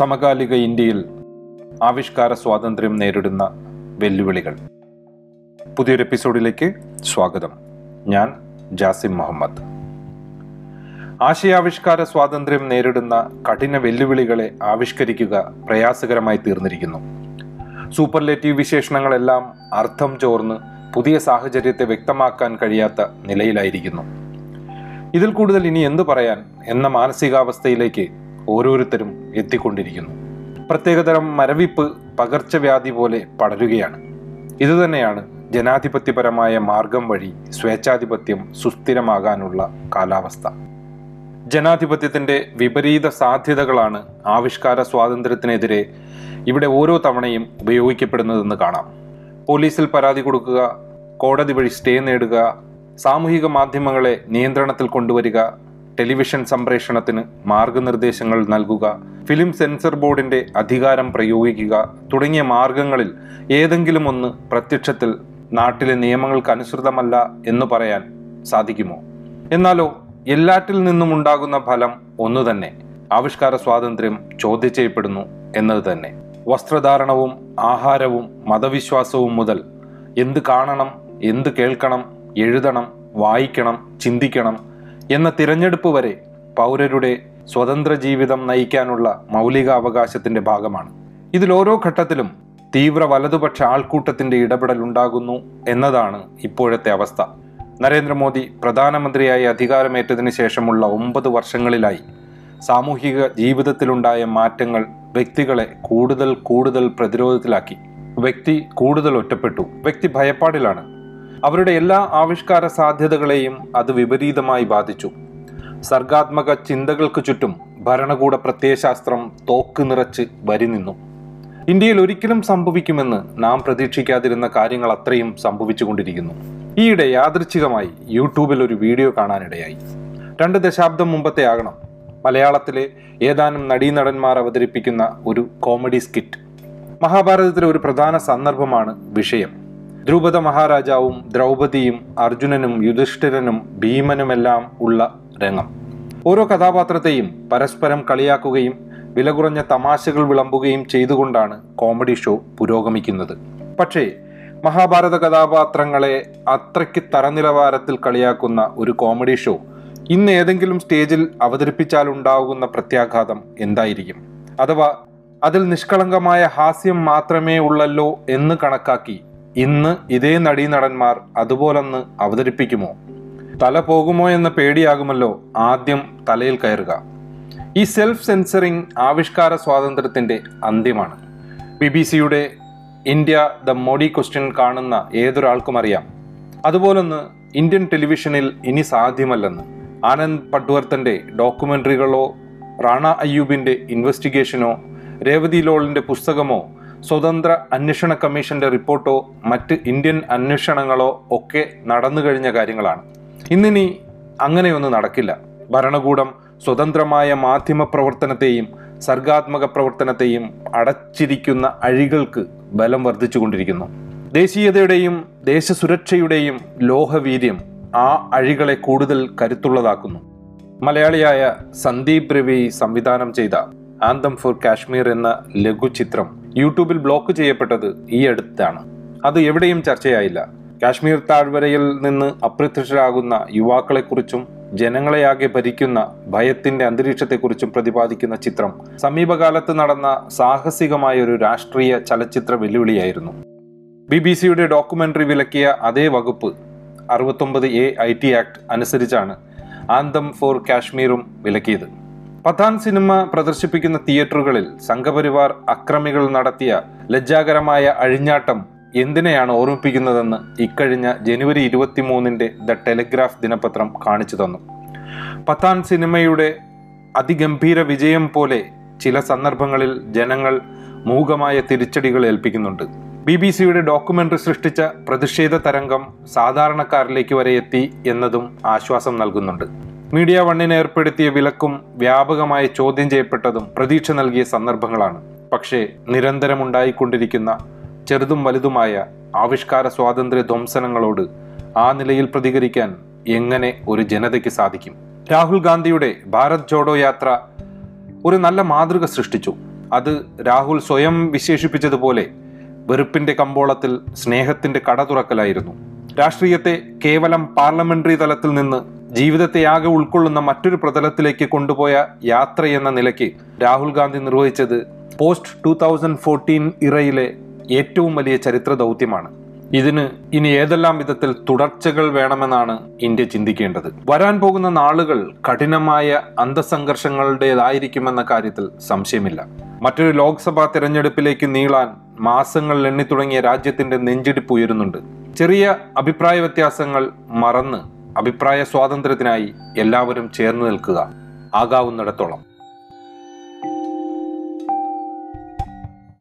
സമകാലിക ഇന്ത്യയിൽ ആവിഷ്കാര സ്വാതന്ത്ര്യം നേരിടുന്ന വെല്ലുവിളികൾ. പുതിയൊരു എപ്പിസോഡിലേക്ക് സ്വാഗതം. ഞാൻ ജാസിം മുഹമ്മദ്. ആശയാവിഷ്കാര സ്വാതന്ത്ര്യം നേരിടുന്ന കഠിന വെല്ലുവിളികളെ ആവിഷ്കരിക്കുക പ്രയാസകരമായി തീർന്നിരിക്കുന്നു. സൂപ്പർലേറ്റീവ് വിശേഷണങ്ങളെല്ലാം അർത്ഥം ചോർന്ന് പുതിയ സാഹചര്യത്തെ വ്യക്തമാക്കാൻ കഴിയാത്ത നിലയിലായിരിക്കുന്നു. ഇതിൽ കൂടുതൽ ഇനി എന്തു പറയാൻ എന്ന മാനസികാവസ്ഥയിലേക്ക് ഓരോരുത്തരും എത്തിക്കൊണ്ടിരിക്കുന്നു. പ്രത്യേകതരം മരവിപ്പ് പകർച്ചവ്യാധി പോലെ പടരുകയാണ്. ഇതുതന്നെയാണ് ജനാധിപത്യപരമായ മാർഗം വഴി സ്വേച്ഛാധിപത്യം സുസ്ഥിരമാകാനുള്ള കാലാവസ്ഥ. ജനാധിപത്യത്തിന്റെ വിപരീത സാധ്യതകളാണ് ആവിഷ്കാര സ്വാതന്ത്ര്യത്തിനെതിരെ ഇവിടെ ഓരോ തവണയും ഉപയോഗിക്കപ്പെടുന്നതെന്ന് കാണാം. പോലീസിൽ പരാതി കൊടുക്കുക കോടതി വഴി സ്റ്റേ നേടുക സാമൂഹിക മാധ്യമങ്ങളെ നിയന്ത്രണത്തിൽ കൊണ്ടുവരിക ടെലിവിഷൻ സംപ്രേഷണത്തിന് മാർഗനിർദ്ദേശങ്ങൾ നൽകുക ഫിലിം സെൻസർ ബോർഡിന്റെ അധികാരം പ്രയോഗിക്കുക തുടങ്ങിയ മാർഗങ്ങളിൽ ഏതെങ്കിലും ഒന്ന് പ്രത്യക്ഷത്തിൽ നാട്ടിലെ നിയമങ്ങൾക്ക് അനുസൃതമല്ല എന്ന് പറയാൻ സാധിക്കുമോ? എന്നാലോ എല്ലാറ്റിൽ നിന്നും ഉണ്ടാകുന്ന ഫലം ഒന്നു തന്നെ ആവിഷ്കാര സ്വാതന്ത്ര്യം ചോദ്യം ചെയ്യപ്പെടുന്നു എന്നത് തന്നെ. വസ്ത്രധാരണവും ആഹാരവും മതവിശ്വാസവും മുതൽ എന്ത് കാണണം എന്ത് കേൾക്കണം എഴുതണം വായിക്കണം ചിന്തിക്കണം എന്ന തിരഞ്ഞെടുപ്പ് വരെ പൗരരുടെ സ്വതന്ത്ര ജീവിതം നയിക്കാനുള്ള മൗലിക അവകാശത്തിന്റെ ഭാഗമാണ്. ഇതിൽ ഓരോ ഘട്ടത്തിലും തീവ്ര വലതുപക്ഷ ആൾക്കൂട്ടത്തിന്റെ ഇടപെടൽ ഉണ്ടാകുന്നു എന്നതാണ് ഇപ്പോഴത്തെ അവസ്ഥ. നരേന്ദ്രമോദി പ്രധാനമന്ത്രിയായി അധികാരമേറ്റതിന് ശേഷമുള്ള ഒമ്പത് വർഷങ്ങളിലായി സാമൂഹിക ജീവിതത്തിലുണ്ടായ മാറ്റങ്ങൾ വ്യക്തികളെ കൂടുതൽ കൂടുതൽ പ്രതിരോധത്തിലാക്കി. വ്യക്തി കൂടുതൽ ഒറ്റപ്പെട്ടു. വ്യക്തി ഭയപ്പാടിലാണ്. അവരുടെ എല്ലാ ആവിഷ്കാര സാധ്യതകളെയും അത് വിപരീതമായി ബാധിച്ചു. സർഗാത്മക ചിന്തകൾക്ക് ചുറ്റും ഭരണകൂട പ്രത്യയശാസ്ത്രം തോക്ക് നിറച്ച് വരി നിന്നു. ഇന്ത്യയിൽ ഒരിക്കലും സംഭവിക്കുമെന്ന് നാം പ്രതീക്ഷിക്കാതിരുന്ന കാര്യങ്ങൾ അത്രയും സംഭവിച്ചുകൊണ്ടിരിക്കുന്നു ഈയിടെ യാദൃച്ഛികമായി യൂട്യൂബിൽ ഒരു വീഡിയോ കാണാനിടയായി. രണ്ട് ദശാബ്ദം മുമ്പത്തെ ആകണം. മലയാളത്തിലെ ഏതാനും നടീനടന്മാർ അവതരിപ്പിക്കുന്ന ഒരു കോമഡി സ്കിറ്റ്. മഹാഭാരതത്തിലെ ഒരു പ്രധാന സന്ദർഭമാണ് വിഷയം. ദ്രുപദ മഹാരാജാവും ദ്രൗപദിയും അർജുനനും യുധിഷ്ഠിരനും ഭീമനുമെല്ലാം ഉള്ള രംഗം. ഓരോ കഥാപാത്രത്തെയും പരസ്പരം കളിയാക്കുകയും വില കുറഞ്ഞ തമാശകൾ വിളമ്പുകയും ചെയ്തുകൊണ്ടാണ് കോമഡി ഷോ പുരോഗമിക്കുന്നത്. പക്ഷേ മഹാഭാരത കഥാപാത്രങ്ങളെ അത്രയ്ക്ക് തരനിലവാരത്തിൽ കളിയാക്കുന്ന ഒരു കോമഡി ഷോ ഇന്ന് ഏതെങ്കിലും സ്റ്റേജിൽ അവതരിപ്പിച്ചാൽ ഉണ്ടാകുന്ന പ്രത്യാഘാതം എന്തായിരിക്കും? അഥവാ അതിൽ നിഷ്കളങ്കമായ ഹാസ്യം മാത്രമേ ഉള്ളല്ലോ എന്ന് കണക്കാക്കി ഇന്ന് ഇതേ നടീനടന്മാർ അതുപോലൊന്ന് അവതരിപ്പിക്കുമോ? തല പോകുമോ എന്ന പേടിയാകുമല്ലോ ആദ്യം തലയിൽ കയറുക. ഈ സെൽഫ് സെൻസറിങ് ആവിഷ്കാര സ്വാതന്ത്ര്യത്തിന്റെ അന്ത്യമാണ്. ബി ബി സിയുടെ ഇന്ത്യ ദ മോഡി ക്വസ്റ്റ്യൻ കാണുന്ന ഏതൊരാൾക്കും അറിയാം. അതുപോലൊന്ന് ഇന്ത്യൻ ടെലിവിഷനിൽ ഇനി സാധ്യമല്ലെന്ന്. ആനന്ദ് പട്വർത്തന്റെ ഡോക്യുമെന്ററികളോ റാണ അയ്യൂബിന്റെ ഇൻവെസ്റ്റിഗേഷനോ രേവതി ലോളിന്റെ പുസ്തകമോ സ്വതന്ത്ര അന്വേഷണ കമ്മീഷന്റെ റിപ്പോർട്ടോ മറ്റ് ഇന്ത്യൻ അന്വേഷണങ്ങളോ ഒക്കെ നടന്നു കഴിഞ്ഞ കാര്യങ്ങളാണ്. ഇന്നിനി അങ്ങനെയൊന്നും നടക്കില്ല. ഭരണകൂടം സ്വതന്ത്രമായ മാധ്യമ പ്രവർത്തനത്തെയും സർഗാത്മക പ്രവർത്തനത്തെയും അടച്ചിരിക്കുന്ന അഴികൾക്ക് ബലം വർദ്ധിച്ചുകൊണ്ടിരിക്കുന്നു. ദേശീയതയുടെയും ദേശസുരക്ഷയുടെയും ലോഹവീര്യം ആ അഴികളെ കൂടുതൽ കരുത്തുള്ളതാക്കുന്നു. മലയാളിയായ സന്ദീപ് രവി സംവിധാനം ചെയ്ത ആന്തം ഫോർ കാശ്മീർ എന്ന ലഘുചിത്രം യൂട്യൂബിൽ ബ്ലോക്ക് ചെയ്യപ്പെട്ടത് ഈ അടുത്താണ്. അത് എവിടെയും ചർച്ചയായില്ല. കാശ്മീർ താഴ്വരയിൽ നിന്ന് അപ്രത്യക്ഷരാകുന്ന യുവാക്കളെക്കുറിച്ചും ജനങ്ങളെയാകെ ഭരിക്കുന്ന ഭയത്തിന്റെ അന്തരീക്ഷത്തെക്കുറിച്ചും പ്രതിപാദിക്കുന്ന ചിത്രം സമീപകാലത്ത് നടന്ന സാഹസികമായ ഒരു രാഷ്ട്രീയ ചലച്ചിത്ര വെല്ലുവിളിയായിരുന്നു. ബി ബി സിയുടെ ഡോക്യുമെന്ററി വിലക്കിയ അതേ വകുപ്പ് അറുപത്തൊമ്പത് എ ഐ ടി ആക്ട് അനുസരിച്ചാണ് ആന്തം ഫോർ കാശ്മീറും വിലക്കിയത്. പത്താൻ സിനിമ പ്രദർശിപ്പിക്കുന്ന തിയേറ്ററുകളിൽ സംഘപരിവാർ അക്രമികൾ നടത്തിയ ലജ്ജാകരമായ അഴിഞ്ഞാട്ടം എന്തിനെയാണ് ഓർമ്മിപ്പിക്കുന്നതെന്ന് ഇക്കഴിഞ്ഞ ജനുവരി ഇരുപത്തിമൂന്നിന്റെ ദ ടെലിഗ്രാഫ് ദിനപത്രം കാണിച്ചു തന്നു. പത്താൻ സിനിമയുടെ അതിഗംഭീര വിജയം പോലെ ചില സന്ദർഭങ്ങളിൽ ജനങ്ങൾ മൂകമായ തിരിച്ചടികൾ ഏൽപ്പിക്കുന്നുണ്ട്. ബി ബി സിയുടെ ഡോക്യുമെന്ററി സൃഷ്ടിച്ച പ്രതിഷേധ തരംഗം സാധാരണക്കാരിലേക്ക് വരെ എത്തി എന്നതും ആശ്വാസം നൽകുന്നുണ്ട്. മീഡിയ വണ്ണിന് ഏർപ്പെടുത്തിയ വിലക്കും വ്യാപകമായി ചോദ്യം ചെയ്യപ്പെട്ടതും പ്രതീക്ഷ നൽകിയ സന്ദർഭങ്ങളാണ്. പക്ഷേ നിരന്തരമുണ്ടായിക്കൊണ്ടിരിക്കുന്ന ചെറുതും വലുതുമായ ആവിഷ്കാര സ്വാതന്ത്ര്യ ധ്വംസനങ്ങളോട് ആ നിലയിൽ പ്രതികരിക്കാൻ എങ്ങനെ ഒരു ജനതയ്ക്ക് സാധിക്കും? രാഹുൽ ഗാന്ധിയുടെ ഭാരത് ജോഡോ യാത്ര ഒരു നല്ല മാതൃക സൃഷ്ടിച്ചു. അത് രാഹുൽ സ്വയം വിശേഷിപ്പിച്ചതുപോലെ വെറുപ്പിന്റെ കമ്പോളത്തിൽ സ്നേഹത്തിന്റെ കട തുറക്കലായിരുന്നു. രാഷ്ട്രീയത്തെ കേവലം പാർലമെന്ററി തലത്തിൽ നിന്ന് ജീവിതത്തെ ആകെ ഉൾക്കൊള്ളുന്ന മറ്റൊരു പ്രതലത്തിലേക്ക് കൊണ്ടുപോയ യാത്ര എന്ന നിലയ്ക്ക് രാഹുൽ ഗാന്ധി നിർവഹിച്ചത് പോസ്റ്റ് ടൂ തൗസൻഡ് ഫോർട്ടീൻ ഇറയിലെ ഏറ്റവും വലിയ ചരിത്ര ദൗത്യമാണ്. ഇതിന് ഇനി ഏതെല്ലാം വിധത്തിൽ തുടർച്ചകൾ വേണമെന്നാണ് ഇന്ത്യ ചിന്തിക്കേണ്ടത്. വരാൻ പോകുന്ന നാളുകൾ കഠിനമായ അന്തസംഘർഷങ്ങളുടേതായിരിക്കുമെന്ന കാര്യത്തിൽ സംശയമില്ല. മറ്റൊരു ലോക്സഭാ തെരഞ്ഞെടുപ്പിലേക്ക് നീളാൻ മാസങ്ങൾ എണ്ണിത്തുടങ്ങിയ രാജ്യത്തിന്റെ നെഞ്ചിടിപ്പ് ഉയരുന്നുണ്ട്. ചെറിയ അഭിപ്രായ വ്യത്യാസങ്ങൾ മറന്ന് അഭിപ്രായ സ്വാതന്ത്ര്യത്തിനായി എല്ലാവരും ചേർന്ന് നിൽക്കുക. ആകാവുന്നിടത്തോളം.